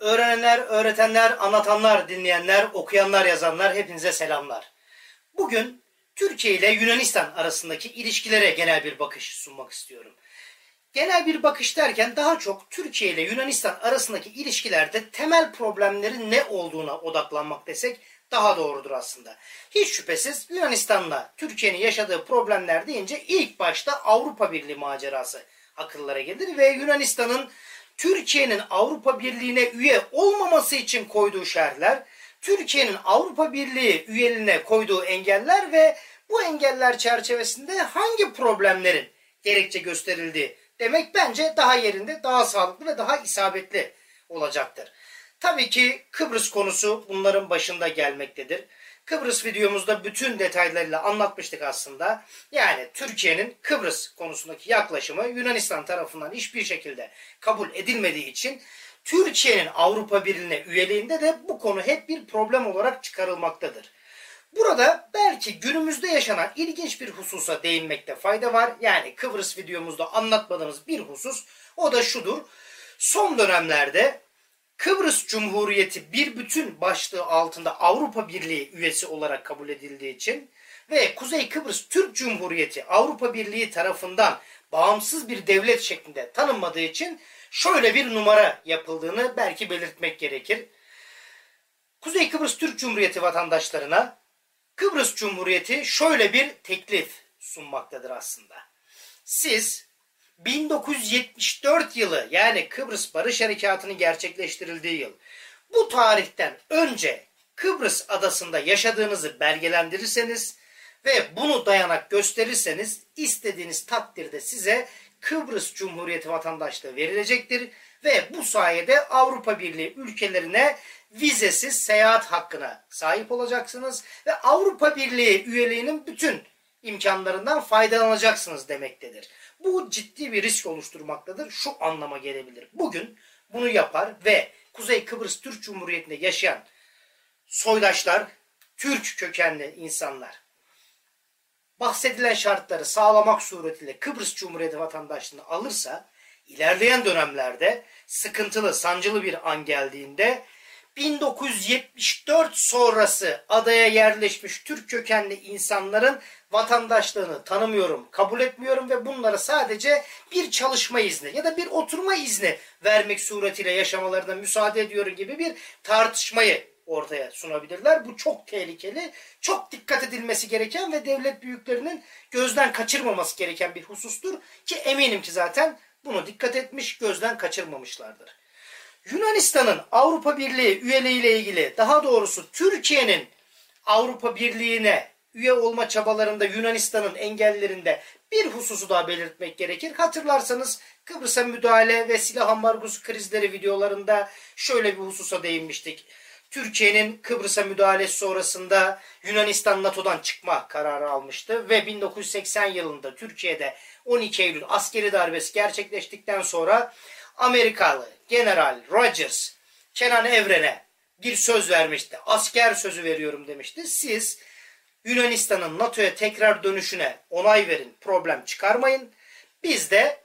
Öğrenenler, öğretenler, anlatanlar, dinleyenler, okuyanlar, yazanlar hepinize selamlar. Bugün Türkiye ile Yunanistan arasındaki ilişkilere genel bir bakış sunmak istiyorum. Genel bir bakış derken daha çok Türkiye ile Yunanistan arasındaki ilişkilerde temel problemlerin ne olduğuna odaklanmak desek daha doğrudur aslında. Hiç şüphesiz Yunanistan'la Türkiye'nin yaşadığı problemler deyince ilk başta Avrupa Birliği macerası akıllara gelir ve Yunanistan'ın Türkiye'nin Avrupa Birliği'ne üye olmaması için koyduğu şerhler, Türkiye'nin Avrupa Birliği üyeliğine koyduğu engeller ve bu engeller çerçevesinde hangi problemlerin gerekçe gösterildiği demek bence daha yerinde, daha sağlıklı ve daha isabetli olacaktır. Tabii ki Kıbrıs konusu bunların başında gelmektedir. Kıbrıs videomuzda bütün detaylarıyla anlatmıştık aslında. Yani Türkiye'nin Kıbrıs konusundaki yaklaşımı Yunanistan tarafından hiçbir şekilde kabul edilmediği için Türkiye'nin Avrupa Birliği'ne üyeliğinde de bu konu hep bir problem olarak çıkarılmaktadır. Burada belki günümüzde yaşanan ilginç bir hususa değinmekte fayda var. Yani Kıbrıs videomuzda anlatmadığımız bir husus o da şudur. Son dönemlerde Kıbrıs Cumhuriyeti bir bütün başlığı altında Avrupa Birliği üyesi olarak kabul edildiği için ve Kuzey Kıbrıs Türk Cumhuriyeti Avrupa Birliği tarafından bağımsız bir devlet şeklinde tanınmadığı için şöyle bir numara yapıldığını belki belirtmek gerekir. Kuzey Kıbrıs Türk Cumhuriyeti vatandaşlarına Kıbrıs Cumhuriyeti şöyle bir teklif sunmaktadır aslında. Siz 1974 yılı yani Kıbrıs Barış Harekatı'nın gerçekleştirildiği yıl. Bu tarihten önce Kıbrıs adasında yaşadığınızı belgelendirirseniz ve bunu dayanak gösterirseniz istediğiniz takdirde size Kıbrıs Cumhuriyeti vatandaşlığı verilecektir ve bu sayede Avrupa Birliği ülkelerine vizesiz seyahat hakkına sahip olacaksınız ve Avrupa Birliği üyeliğinin bütün imkanlarından faydalanacaksınız demektedir. Bu ciddi bir risk oluşturmaktadır. Şu anlama gelebilir. Bugün bunu yapar ve Kuzey Kıbrıs Türk Cumhuriyeti'nde yaşayan soydaşlar, Türk kökenli insanlar bahsedilen şartları sağlamak suretiyle Kıbrıs Cumhuriyeti vatandaşlığını alırsa ilerleyen dönemlerde sıkıntılı, sancılı bir an geldiğinde 1974 sonrası adaya yerleşmiş Türk kökenli insanların vatandaşlığını tanımıyorum, kabul etmiyorum ve bunlara sadece bir çalışma izni ya da bir oturma izni vermek suretiyle yaşamalarına müsaade ediyorum gibi bir tartışmayı ortaya sunabilirler. Bu çok tehlikeli, çok dikkat edilmesi gereken ve devlet büyüklerinin gözden kaçırmaması gereken bir husustur ki eminim ki zaten bunu dikkat etmiş, gözden kaçırmamışlardır. Yunanistan'ın Avrupa Birliği üyeliğiyle ilgili daha doğrusu Türkiye'nin Avrupa Birliği'ne üye olma çabalarında Yunanistan'ın engellerinde bir hususu daha belirtmek gerekir. Hatırlarsanız Kıbrıs'a müdahale ve silah ambargosu krizleri videolarında şöyle bir hususa değinmiştik. Türkiye'nin Kıbrıs'a müdahalesi sonrasında Yunanistan NATO'dan çıkma kararı almıştı ve 1980 yılında Türkiye'de 12 Eylül askeri darbesi gerçekleştikten sonra Amerikalı General Rogers Kenan Evren'e bir söz vermişti. Asker sözü veriyorum demişti. Siz Yunanistan'ın NATO'ya tekrar dönüşüne onay verin, problem çıkarmayın. Biz de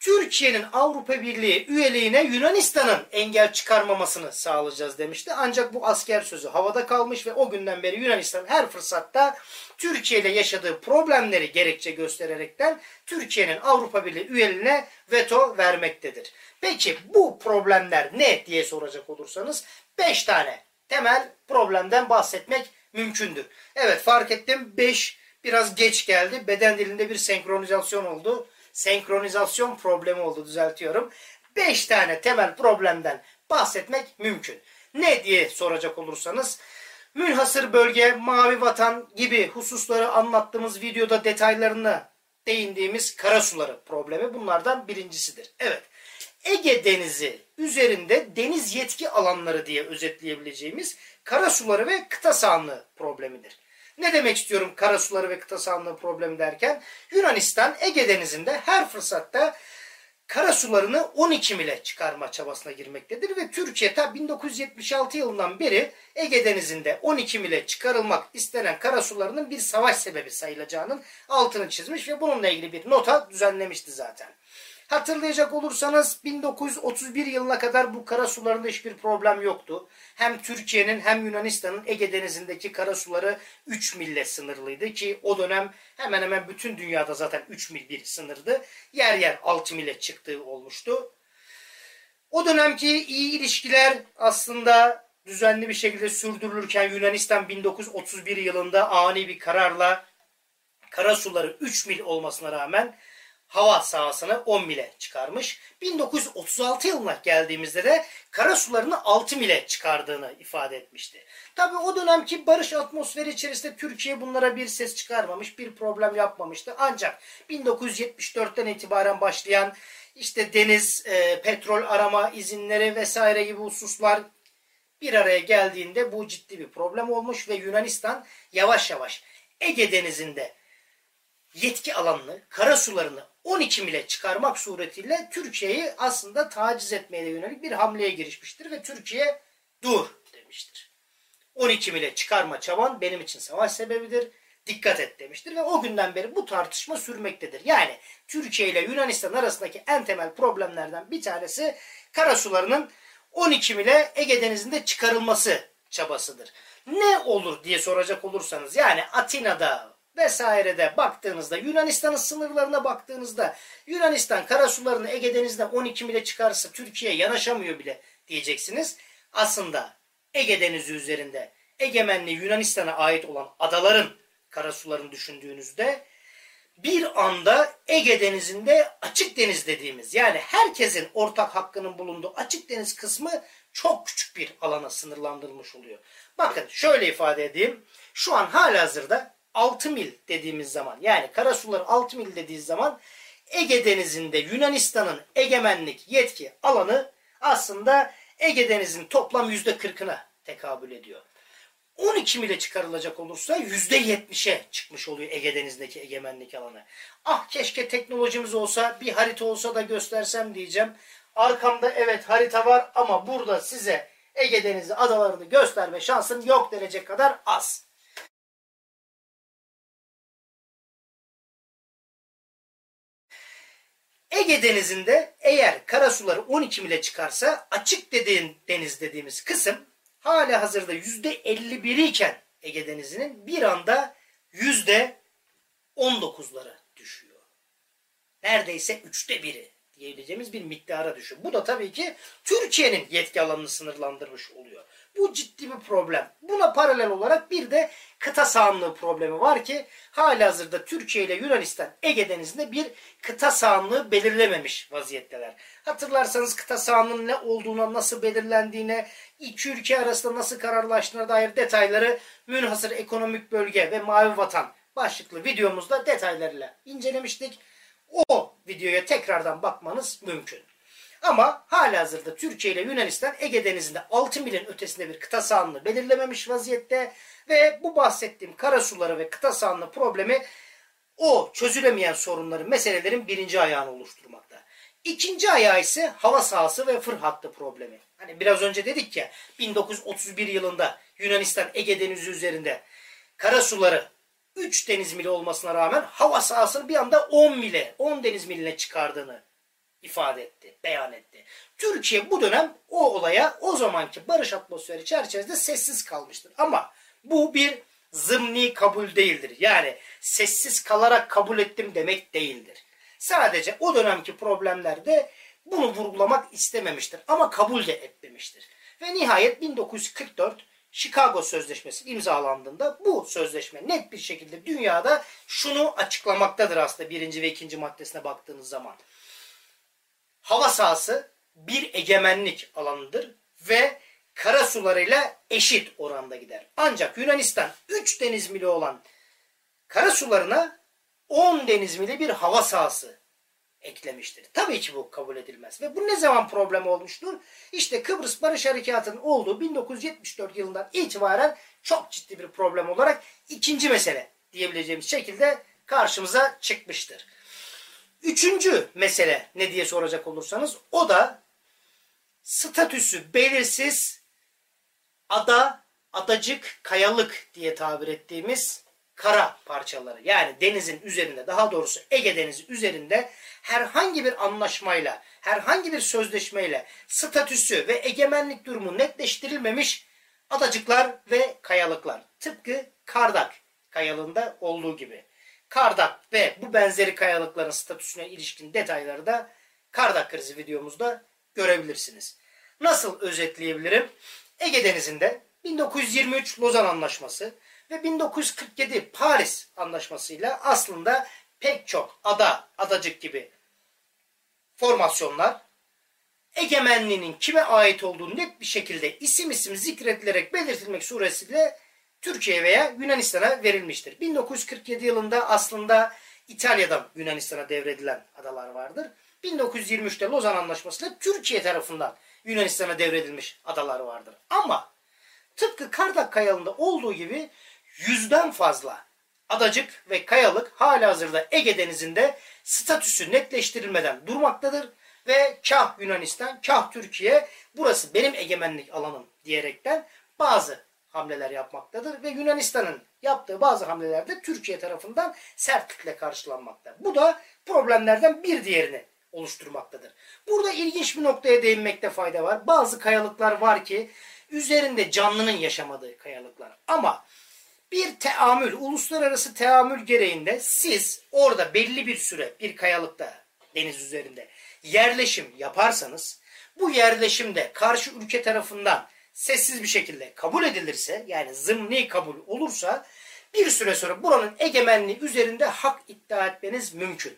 Türkiye'nin Avrupa Birliği üyeliğine Yunanistan'ın engel çıkarmamasını sağlayacağız demişti. Ancak bu asker sözü havada kalmış ve o günden beri Yunanistan her fırsatta Türkiye ile yaşadığı problemleri gerekçe göstererekten Türkiye'nin Avrupa Birliği üyeliğine veto vermektedir. Peki bu problemler ne diye soracak olursanız 5 tane temel problemden bahsetmek mümkündür. Evet fark ettim 5 biraz geç geldi. Beden dilinde bir senkronizasyon oldu senkronizasyon problemi oldu düzeltiyorum. 5 tane temel problemden bahsetmek mümkün. Ne diye soracak olursanız münhasır bölge, mavi vatan gibi hususları anlattığımız videoda detaylarına değindiğimiz karasuları problemi bunlardan birincisidir. Evet. Ege Denizi üzerinde deniz yetki alanları diye özetleyebileceğimiz karasuları ve kıta sahanlığı problemidir. Ne demek istiyorum karasuları ve kıta sahanlığı problemi derken? Yunanistan Ege Denizi'nde her fırsatta karasularını 12 mile çıkarma çabasına girmektedir ve Türkiye ta 1976 yılından beri Ege Denizi'nde 12 mile çıkarılmak istenen karasularının bir savaş sebebi sayılacağının altını çizmiş ve bununla ilgili bir nota düzenlemişti zaten. Hatırlayacak olursanız 1931 yılına kadar bu karasularında hiçbir problem yoktu. Hem Türkiye'nin hem Yunanistan'ın Ege Denizi'ndeki karasuları 3 mille sınırlıydı ki o dönem hemen hemen bütün dünyada zaten 3 mil bir sınırdı. Yer yer 6 mile çıktığı olmuştu. O dönemki iyi ilişkiler aslında düzenli bir şekilde sürdürülürken Yunanistan 1931 yılında ani bir kararla karasuları 3 mil olmasına rağmen hava sahasını 10 mile çıkarmış. 1936 yılına geldiğimizde de karasularını 6 mile çıkardığını ifade etmişti. Tabi o dönemki barış atmosferi içerisinde Türkiye bunlara bir ses çıkarmamış, bir problem yapmamıştı. Ancak 1974'ten itibaren başlayan işte deniz, e, petrol arama izinleri vesaire gibi hususlar bir araya geldiğinde bu ciddi bir problem olmuş ve Yunanistan yavaş yavaş Ege Denizi'nde yetki alanını, kara sularını 12 mile çıkarmak suretiyle Türkiye'yi aslında taciz etmeye yönelik bir hamleye girişmiştir ve Türkiye dur demiştir. 12 mile çıkarma çaban benim için savaş sebebidir. Dikkat et demiştir ve o günden beri bu tartışma sürmektedir. Yani Türkiye ile Yunanistan arasındaki en temel problemlerden bir tanesi karasularının 12 mile Ege Denizi'nde çıkarılması çabasıdır. Ne olur diye soracak olursanız yani Atina'da vesairede baktığınızda Yunanistan'ın sınırlarına baktığınızda Yunanistan karasularını Ege Denizi'nde 12 mile çıkarsa Türkiye yanaşamıyor bile diyeceksiniz. Aslında Ege Denizi üzerinde egemenliği Yunanistan'a ait olan adaların karasularını düşündüğünüzde bir anda Ege Denizi'nde açık deniz dediğimiz yani herkesin ortak hakkının bulunduğu açık deniz kısmı çok küçük bir alana sınırlandırılmış oluyor. Bakın şöyle ifade edeyim. Şu an halihazırda 6 mil dediğimiz zaman yani karasular 6 mil dediği zaman Ege Denizi'nde Yunanistan'ın egemenlik yetki alanı aslında Ege Denizi'nin toplam %40'ına tekabül ediyor. 12 mile çıkarılacak olursa %70'e çıkmış oluyor Ege Denizi'ndeki egemenlik alanı. Ah keşke teknolojimiz olsa bir harita olsa da göstersem diyeceğim. Arkamda evet harita var ama burada size Ege Denizi adalarını gösterme şansım yok denecek kadar az. Ege Denizi'nde eğer karasuları 12 mile çıkarsa açık dediğin deniz dediğimiz kısım hala hazırda %51 iken Ege Denizi'nin bir anda %19'lara düşüyor. Neredeyse üçte biri diyebileceğimiz bir miktara düşüyor. Bu da tabii ki Türkiye'nin yetki alanını sınırlandırmış oluyor. Bu ciddi bir problem. Buna paralel olarak bir de kıta sahanlığı problemi var ki hali hazırda Türkiye ile Yunanistan Ege Denizi'nde bir kıta sahanlığı belirlememiş vaziyetteler. Hatırlarsanız kıta sahanlığının ne olduğuna, nasıl belirlendiğine, iki ülke arasında nasıl kararlaştığına dair detayları münhasır ekonomik bölge ve mavi vatan başlıklı videomuzda detaylarıyla incelemiştik. O videoya tekrardan bakmanız mümkün. Ama hala hazırda Türkiye ile Yunanistan Ege Denizi'nde 6 milin ötesinde bir kıta sahanlığı belirlememiş vaziyette ve bu bahsettiğim karasuları ve kıta sahanlığı problemi o çözülemeyen sorunların, meselelerin birinci ayağını oluşturmakta. İkinci ayağı ise hava sahası ve fır hattı problemi. Hani biraz önce dedik ya 1931 yılında Yunanistan Ege Denizi üzerinde karasuları 3 deniz mili olmasına rağmen hava sahasını bir anda 10 mile, 10 deniz miline çıkardığını ifade etti, beyan etti. Türkiye bu dönem o olaya o zamanki barış atmosferi çerçevesinde sessiz kalmıştır. Ama bu bir zımni kabul değildir. Yani sessiz kalarak kabul ettim demek değildir. Sadece o dönemki problemlerde bunu vurgulamak istememiştir ama kabul de etmemiştir. Ve nihayet 1944 Chicago Sözleşmesi imzalandığında bu sözleşme net bir şekilde dünyada şunu açıklamaktadır aslında birinci ve ikinci maddesine baktığınız zaman hava sahası bir egemenlik alanıdır ve kara sularıyla eşit oranda gider. Ancak Yunanistan 3 deniz mili olan kara sularına 10 deniz mili bir hava sahası eklemiştir. Tabii ki bu kabul edilmez. Ve bu ne zaman problem olmuştur? İşte Kıbrıs Barış Harekatı'nın olduğu 1974 yılından itibaren çok ciddi bir problem olarak ikinci mesele diyebileceğimiz şekilde karşımıza çıkmıştır. Üçüncü mesele ne diye soracak olursanız o da statüsü belirsiz ada, adacık, kayalık diye tabir ettiğimiz kara parçaları yani denizin üzerinde daha doğrusu Ege Denizi üzerinde herhangi bir anlaşmayla, herhangi bir sözleşmeyle statüsü ve egemenlik durumu netleştirilmemiş adacıklar ve kayalıklar. Tıpkı Kardak kayalığında olduğu gibi. Kardak ve bu benzeri kayalıkların statüsüne ilişkin detayları da Kardak krizi videomuzda görebilirsiniz. Nasıl özetleyebilirim? Ege Denizi'nde 1923 Lozan Anlaşması ve 1947 Paris Anlaşması'yla aslında pek çok ada, adacık gibi formasyonlar egemenliğinin kime ait olduğunu net bir şekilde isim isim zikredilerek belirtilmek suretiyle Türkiye veya Yunanistan'a verilmiştir. 1947 yılında aslında İtalya'dan Yunanistan'a devredilen adalar vardır. 1923'te Lozan Anlaşması'yla Türkiye tarafından Yunanistan'a devredilmiş adalar vardır. Ama tıpkı Kardak Kayalı'nda olduğu gibi yüzden fazla adacık ve kayalık hala hazırda Ege Denizi'nde statüsü netleştirilmeden durmaktadır. Ve kah Yunanistan, kah Türkiye burası benim egemenlik alanım diyerekten bazı hamleler yapmaktadır. Ve Yunanistan'ın yaptığı bazı hamleler de Türkiye tarafından sertlikle karşılanmakta. Bu da problemlerden bir diğerini oluşturmaktadır. Burada ilginç bir noktaya değinmekte fayda var. Bazı kayalıklar var ki üzerinde canlının yaşamadığı kayalıklar. Ama bir teamül, uluslararası teamül gereğinde siz orada belli bir süre bir kayalıkta deniz üzerinde yerleşim yaparsanız bu yerleşimde karşı ülke tarafından sessiz bir şekilde kabul edilirse yani zımni kabul olursa bir süre sonra buranın egemenliği üzerinde hak iddia etmeniz mümkün.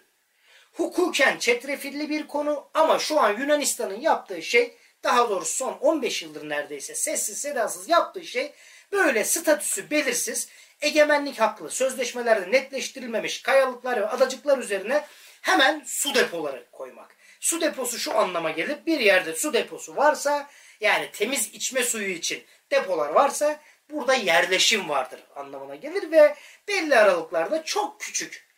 Hukuken çetrefilli bir konu ama şu an Yunanistan'ın yaptığı şey daha doğrusu son 15 yıldır neredeyse sessiz sedasız yaptığı şey böyle statüsü belirsiz egemenlik haklı sözleşmelerde netleştirilmemiş kayalıklar ve adacıklar üzerine hemen su depoları koymak. Su deposu şu anlama gelir bir yerde su deposu varsa yani temiz içme suyu için depolar varsa burada yerleşim vardır anlamına gelir ve belli aralıklarda çok küçük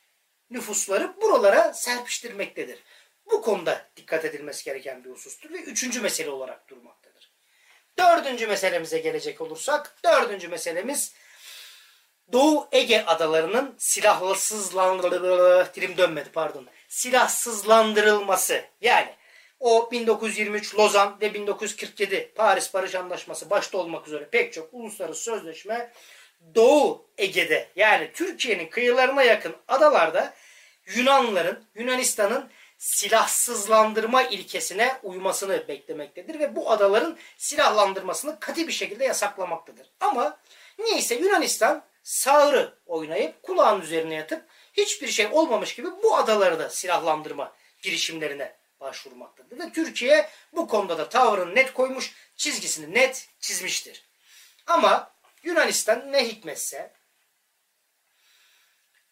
nüfusları buralara serpiştirmektedir. Bu konuda dikkat edilmesi gereken bir husustur ve üçüncü mesele olarak durmaktadır. Dördüncü meselemize gelecek olursak, dördüncü meselemiz Doğu Ege adalarının silahsızlandırılması, dilim dönmedi pardon, silahsızlandırılması. Yani o 1923 Lozan ve 1947 Paris Barış Anlaşması başta olmak üzere pek çok uluslararası sözleşme Doğu Ege'de yani Türkiye'nin kıyılarına yakın adalarda Yunanların, Yunanistan'ın silahsızlandırma ilkesine uymasını beklemektedir ve bu adaların silahlandırmasını katı bir şekilde yasaklamaktadır. Ama niyeyse Yunanistan sağırı oynayıp kulağın üzerine yatıp hiçbir şey olmamış gibi bu adaları da silahlandırma girişimlerine başvurmaktadır. Ve Türkiye bu konuda da tavrını net koymuş, çizgisini net çizmiştir. Ama Yunanistan ne hikmetse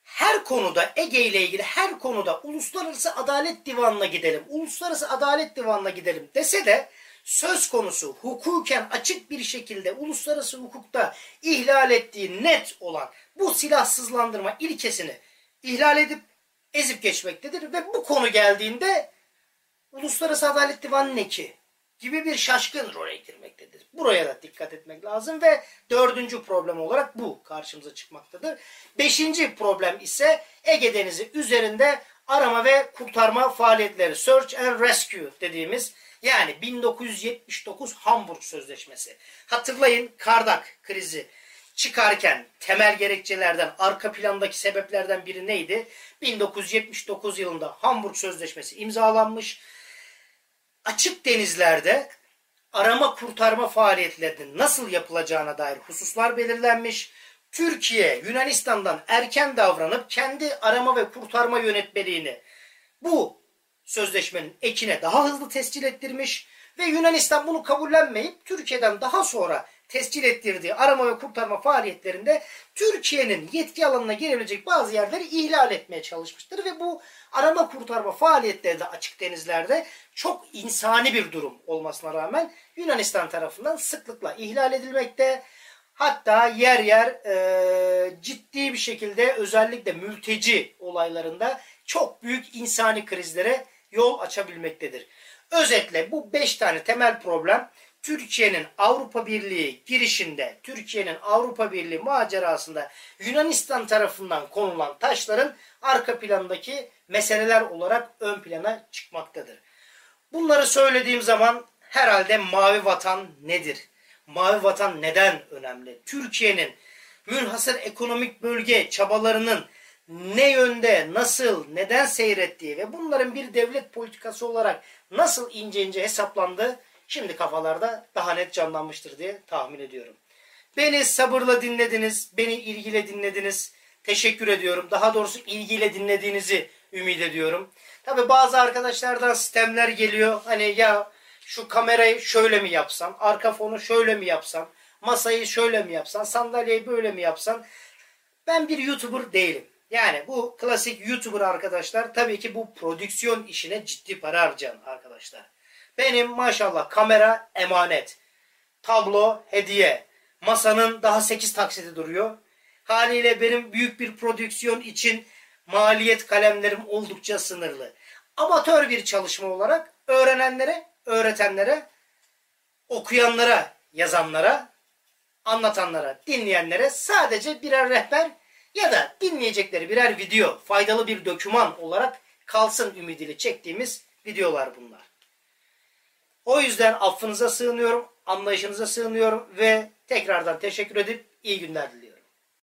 her konuda Ege ile ilgili her konuda Uluslararası Adalet Divanı'na gidelim, Uluslararası Adalet Divanı'na gidelim dese de söz konusu hukuken açık bir şekilde uluslararası hukukta ihlal ettiği net olan bu silahsızlandırma ilkesini ihlal edip ezip geçmektedir ve bu konu geldiğinde Uluslararası Adalet Divanı ne ki? gibi bir şaşkın role girmektedir. Buraya da dikkat etmek lazım ve dördüncü problem olarak bu karşımıza çıkmaktadır. Beşinci problem ise Ege Denizi üzerinde arama ve kurtarma faaliyetleri, search and rescue dediğimiz yani 1979 Hamburg Sözleşmesi. Hatırlayın Kardak krizi çıkarken temel gerekçelerden, arka plandaki sebeplerden biri neydi? 1979 yılında Hamburg Sözleşmesi imzalanmış açık denizlerde arama kurtarma faaliyetlerinin nasıl yapılacağına dair hususlar belirlenmiş. Türkiye Yunanistan'dan erken davranıp kendi arama ve kurtarma yönetmeliğini bu sözleşmenin ekine daha hızlı tescil ettirmiş ve Yunanistan bunu kabullenmeyip Türkiye'den daha sonra tescil ettirdiği arama ve kurtarma faaliyetlerinde Türkiye'nin yetki alanına girebilecek bazı yerleri ihlal etmeye çalışmıştır ve bu arama kurtarma faaliyetleri de açık denizlerde çok insani bir durum olmasına rağmen Yunanistan tarafından sıklıkla ihlal edilmekte. Hatta yer yer e, ciddi bir şekilde özellikle mülteci olaylarında çok büyük insani krizlere yol açabilmektedir. Özetle bu beş tane temel problem Türkiye'nin Avrupa Birliği girişinde, Türkiye'nin Avrupa Birliği macerasında Yunanistan tarafından konulan taşların arka plandaki meseleler olarak ön plana çıkmaktadır. Bunları söylediğim zaman herhalde mavi vatan nedir? Mavi vatan neden önemli? Türkiye'nin münhasır ekonomik bölge çabalarının ne yönde, nasıl, neden seyrettiği ve bunların bir devlet politikası olarak nasıl ince ince hesaplandığı şimdi kafalarda daha net canlanmıştır diye tahmin ediyorum. Beni sabırla dinlediniz, beni ilgiyle dinlediniz. Teşekkür ediyorum. Daha doğrusu ilgiyle dinlediğinizi ümit ediyorum. Tabi bazı arkadaşlardan sistemler geliyor. Hani ya şu kamerayı şöyle mi yapsam, arka fonu şöyle mi yapsam, masayı şöyle mi yapsan, sandalyeyi böyle mi yapsan. Ben bir YouTuber değilim. Yani bu klasik YouTuber arkadaşlar tabii ki bu prodüksiyon işine ciddi para harcayan arkadaşlar. Benim maşallah kamera emanet. Tablo hediye. Masanın daha 8 taksiti duruyor. Haliyle benim büyük bir prodüksiyon için maliyet kalemlerim oldukça sınırlı. Amatör bir çalışma olarak öğrenenlere, öğretenlere, okuyanlara, yazanlara, anlatanlara, dinleyenlere sadece birer rehber ya da dinleyecekleri birer video, faydalı bir doküman olarak kalsın ümidiyle çektiğimiz videolar bunlar. O yüzden affınıza sığınıyorum, anlayışınıza sığınıyorum ve tekrardan teşekkür edip iyi günler diliyorum.